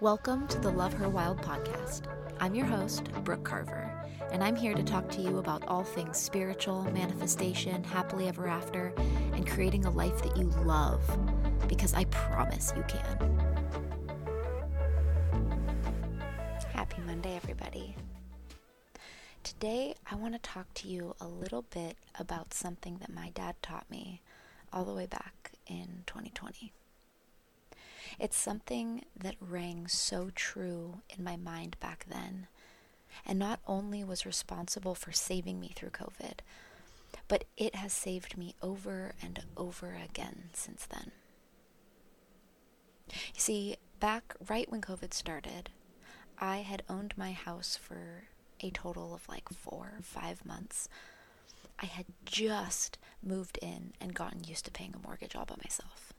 Welcome to the Love Her Wild podcast. I'm your host, Brooke Carver, and I'm here to talk to you about all things spiritual, manifestation, happily ever after, and creating a life that you love, because I promise you can. Happy Monday, everybody. Today, I want to talk to you a little bit about something that my dad taught me all the way back in 2020. It's something that rang so true in my mind back then, and not only was responsible for saving me through COVID, but it has saved me over and over again since then. You see, back right when COVID started, I had owned my house for a total of like four or five months. I had just moved in and gotten used to paying a mortgage all by myself.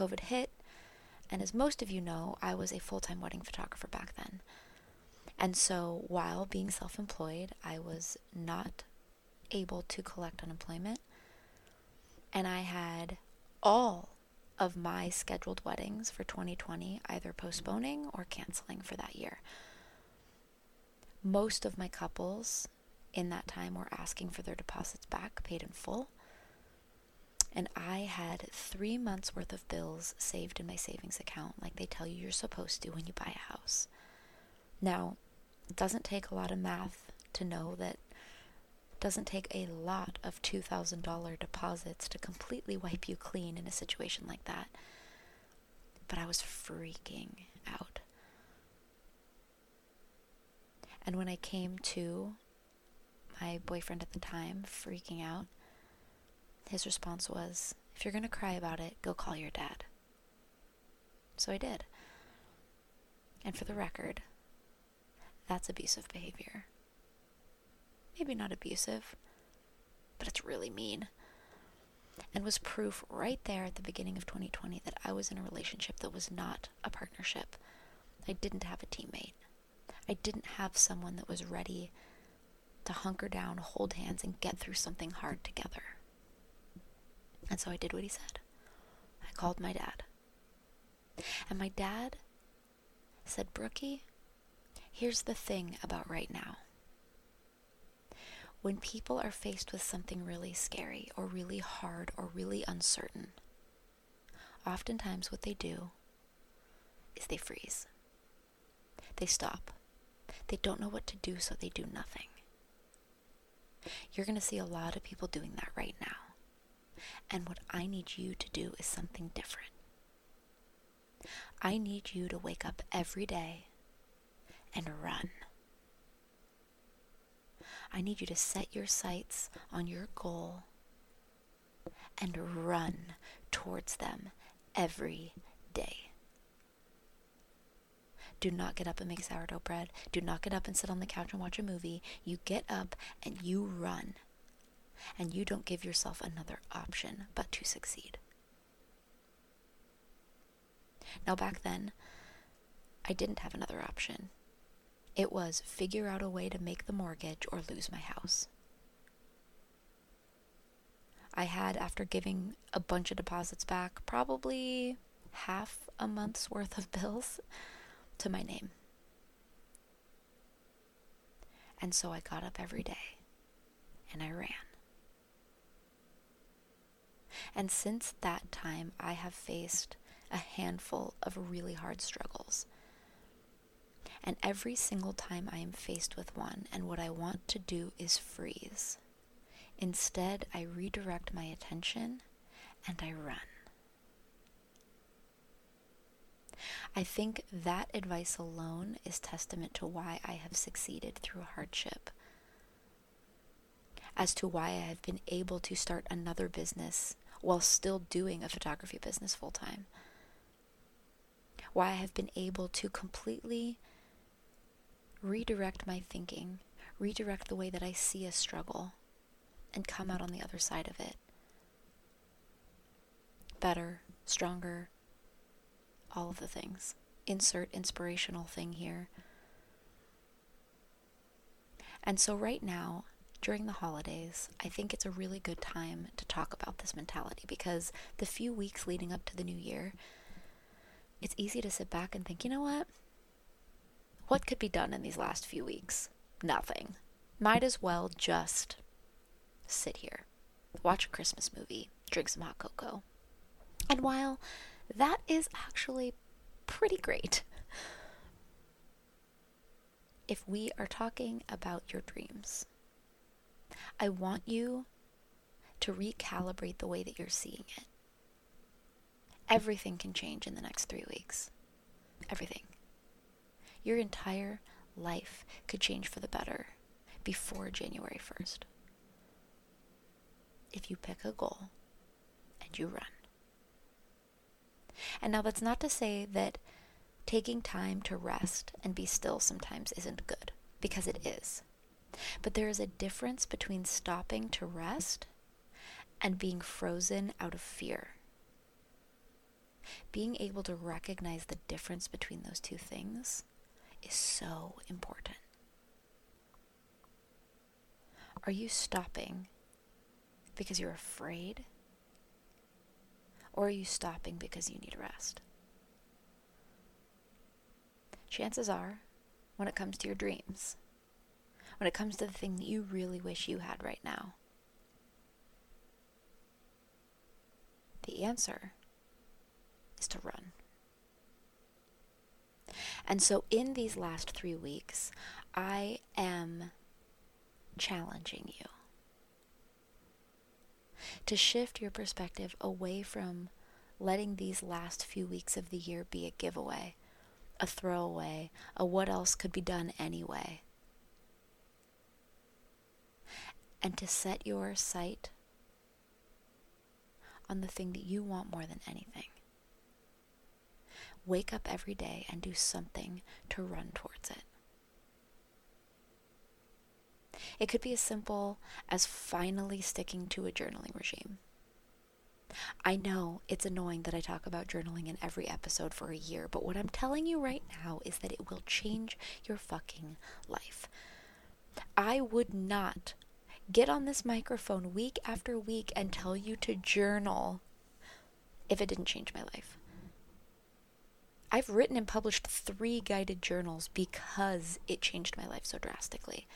COVID hit, and as most of you know, I was a full time wedding photographer back then. And so while being self employed, I was not able to collect unemployment, and I had all of my scheduled weddings for 2020 either postponing or canceling for that year. Most of my couples in that time were asking for their deposits back, paid in full and I had three months worth of bills saved in my savings account, like they tell you you're supposed to when you buy a house. Now, it doesn't take a lot of math to know that it doesn't take a lot of $2,000 deposits to completely wipe you clean in a situation like that. But I was freaking out. And when I came to my boyfriend at the time freaking out, his response was, If you're going to cry about it, go call your dad. So I did. And for the record, that's abusive behavior. Maybe not abusive, but it's really mean. And was proof right there at the beginning of 2020 that I was in a relationship that was not a partnership. I didn't have a teammate. I didn't have someone that was ready to hunker down, hold hands, and get through something hard together. And so I did what he said. I called my dad. And my dad said, Brookie, here's the thing about right now. When people are faced with something really scary or really hard or really uncertain, oftentimes what they do is they freeze. They stop. They don't know what to do, so they do nothing. You're going to see a lot of people doing that right now. And what I need you to do is something different. I need you to wake up every day and run. I need you to set your sights on your goal and run towards them every day. Do not get up and make sourdough bread. Do not get up and sit on the couch and watch a movie. You get up and you run and you don't give yourself another option but to succeed. Now, back then, I didn't have another option. It was figure out a way to make the mortgage or lose my house. I had, after giving a bunch of deposits back, probably half a month's worth of bills to my name. And so I got up every day and I ran. And since that time, I have faced a handful of really hard struggles. And every single time I am faced with one, and what I want to do is freeze. Instead, I redirect my attention and I run. I think that advice alone is testament to why I have succeeded through hardship, as to why I have been able to start another business while still doing a photography business full time. Why I have been able to completely redirect my thinking, redirect the way that I see a struggle, and come out on the other side of it. Better, stronger, all of the things. Insert inspirational thing here. And so, right now, during the holidays, I think it's a really good time to talk about this mentality because the few weeks leading up to the new year, it's easy to sit back and think, you know what? What could be done in these last few weeks? Nothing. Might as well just sit here, watch a Christmas movie, drink some hot cocoa. And while that is actually pretty great, if we are talking about your dreams, I want you to recalibrate the way that you're seeing it. Everything can change in the next three weeks. Everything. Your entire life could change for the better before January 1st. If you pick a goal and you run. And now that's not to say that taking time to rest and be still sometimes isn't good, because it is. But there is a difference between stopping to rest and being frozen out of fear. Being able to recognize the difference between those two things is so important. Are you stopping because you're afraid? Or are you stopping because you need rest? Chances are, when it comes to your dreams, when it comes to the thing that you really wish you had right now, the answer is to run. And so, in these last three weeks, I am challenging you to shift your perspective away from letting these last few weeks of the year be a giveaway, a throwaway, a what else could be done anyway. And to set your sight on the thing that you want more than anything. Wake up every day and do something to run towards it. It could be as simple as finally sticking to a journaling regime. I know it's annoying that I talk about journaling in every episode for a year, but what I'm telling you right now is that it will change your fucking life. I would not get on this microphone week after week and tell you to journal if it didn't change my life. I've written and published three guided journals because it changed my life so drastically.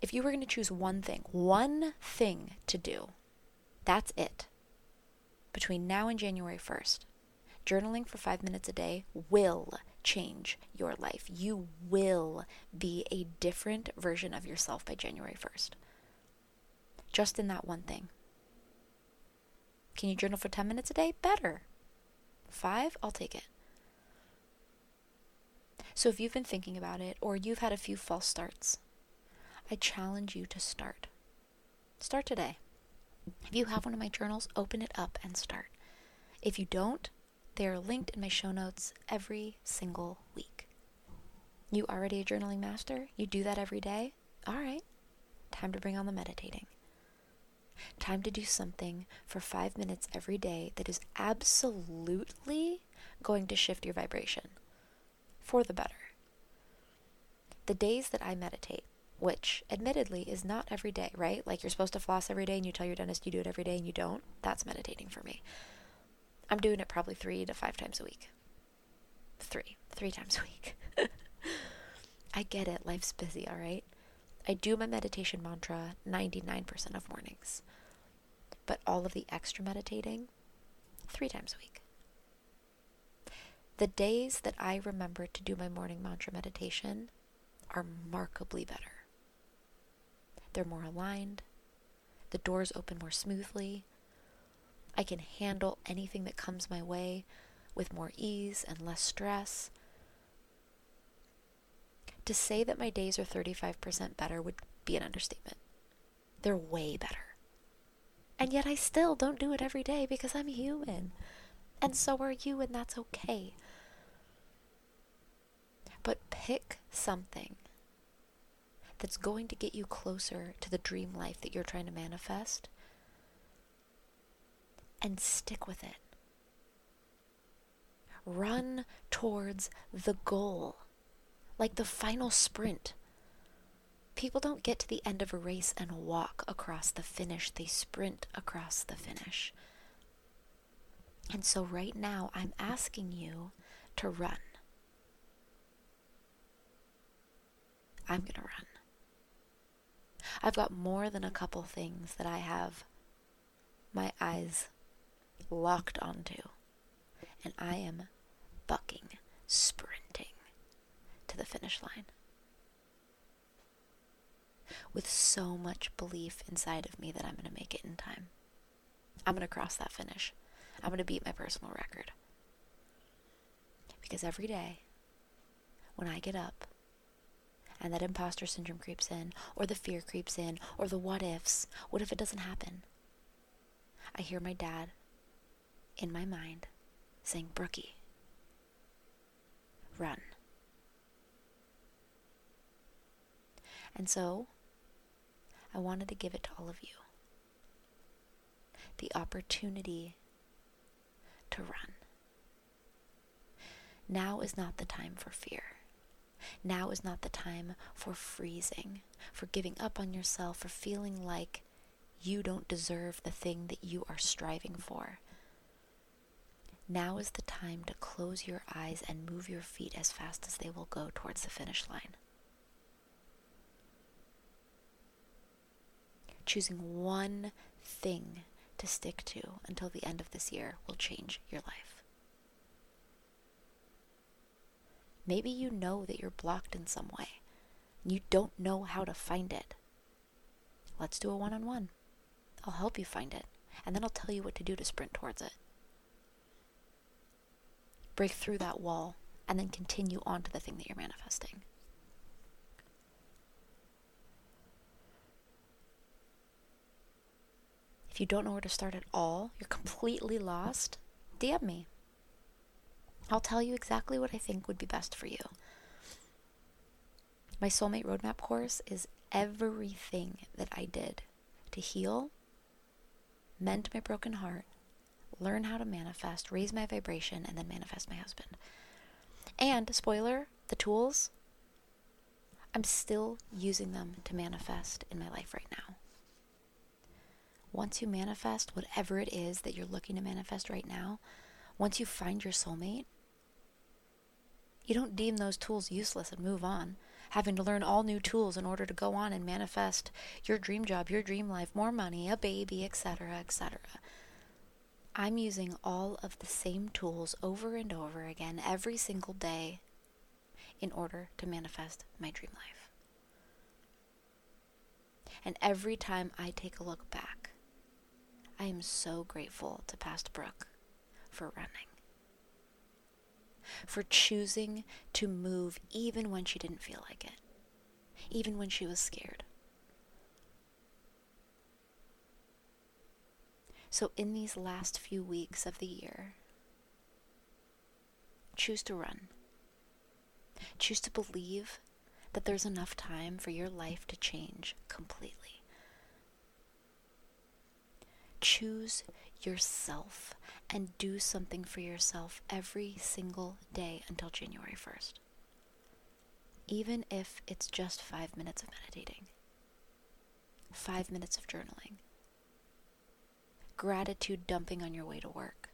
If you were going to choose one thing, one thing to do, that's it. Between now and January 1st, journaling for five minutes a day will change your life. You will be a different version of yourself by January 1st. Just in that one thing. Can you journal for 10 minutes a day? Better. Five? I'll take it. So if you've been thinking about it or you've had a few false starts, I challenge you to start. Start today. If you have one of my journals, open it up and start. If you don't, they are linked in my show notes every single week. You already a journaling master? You do that every day? All right. Time to bring on the meditating. Time to do something for five minutes every day that is absolutely going to shift your vibration for the better. The days that I meditate, which admittedly is not every day, right? Like you're supposed to floss every day and you tell your dentist you do it every day and you don't. That's meditating for me. I'm doing it probably three to five times a week. Three, three times a week. I get it. Life's busy, all right? I do my meditation mantra 99% of mornings. But all of the extra meditating, three times a week. The days that I remember to do my morning mantra meditation are markedly better. They're more aligned. The doors open more smoothly. I can handle anything that comes my way with more ease and less stress. To say that my days are 35% better would be an understatement. They're way better. And yet I still don't do it every day because I'm human. And so are you, and that's okay. But pick something that's going to get you closer to the dream life that you're trying to manifest and stick with it. Run towards the goal, like the final sprint. People don't get to the end of a race and walk across the finish, they sprint across the finish. And so right now, I'm asking you to run. I'm going to run. I've got more than a couple things that I have my eyes locked onto, and I am bucking, sprinting to the finish line. With so much belief inside of me that I'm going to make it in time. I'm going to cross that finish. I'm going to beat my personal record. Because every day, when I get up, and that imposter syndrome creeps in, or the fear creeps in, or the what ifs. What if it doesn't happen? I hear my dad in my mind saying, Brookie, run. And so, I wanted to give it to all of you the opportunity to run. Now is not the time for fear. Now is not the time for freezing, for giving up on yourself, for feeling like you don't deserve the thing that you are striving for. Now is the time to close your eyes and move your feet as fast as they will go towards the finish line. Choosing one thing to stick to until the end of this year will change your life. Maybe you know that you're blocked in some way. And You don't know how to find it. Let's do a one on one. I'll help you find it, and then I'll tell you what to do to sprint towards it. Break through that wall, and then continue on to the thing that you're manifesting. If you don't know where to start at all, you're completely lost, DM me. I'll tell you exactly what I think would be best for you. My Soulmate Roadmap course is everything that I did to heal, mend my broken heart, learn how to manifest, raise my vibration, and then manifest my husband. And, spoiler, the tools, I'm still using them to manifest in my life right now. Once you manifest whatever it is that you're looking to manifest right now, once you find your soulmate, you don't deem those tools useless and move on, having to learn all new tools in order to go on and manifest your dream job, your dream life, more money, a baby, etc., etc. I'm using all of the same tools over and over again every single day in order to manifest my dream life. And every time I take a look back, I am so grateful to past Brooke for running for choosing to move even when she didn't feel like it, even when she was scared. So, in these last few weeks of the year, choose to run. Choose to believe that there's enough time for your life to change completely. Choose yourself and do something for yourself every single day until January 1st. Even if it's just five minutes of meditating, five minutes of journaling, gratitude dumping on your way to work,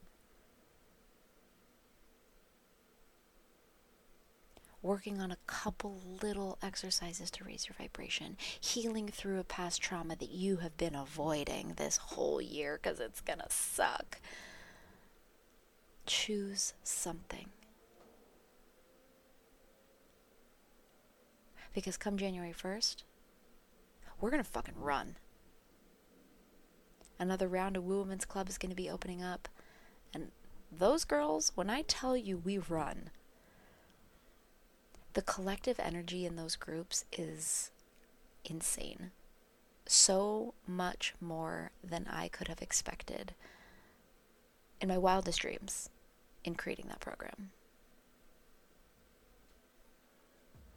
working on a couple little exercises to raise your vibration, healing through a past trauma that you have been avoiding this whole year because it's going to suck. Choose something. Because come January 1st, we're going to fucking run. Another round of Woo Women's Club is going to be opening up. And those girls, when I tell you we run, the collective energy in those groups is insane. So much more than I could have expected in my wildest dreams in creating that program.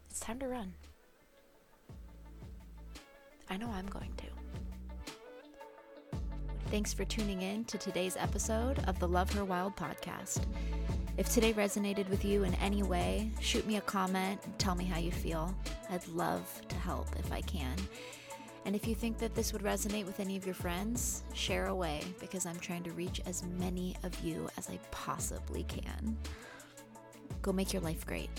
It's time to run. I know I'm going to. Thanks for tuning in to today's episode of the Love Her Wild podcast. If today resonated with you in any way, shoot me a comment tell me how you feel. I'd love to help if I can. And if you think that this would resonate with any of your friends, share away because I'm trying to reach as many of you as I possibly can. Go make your life great.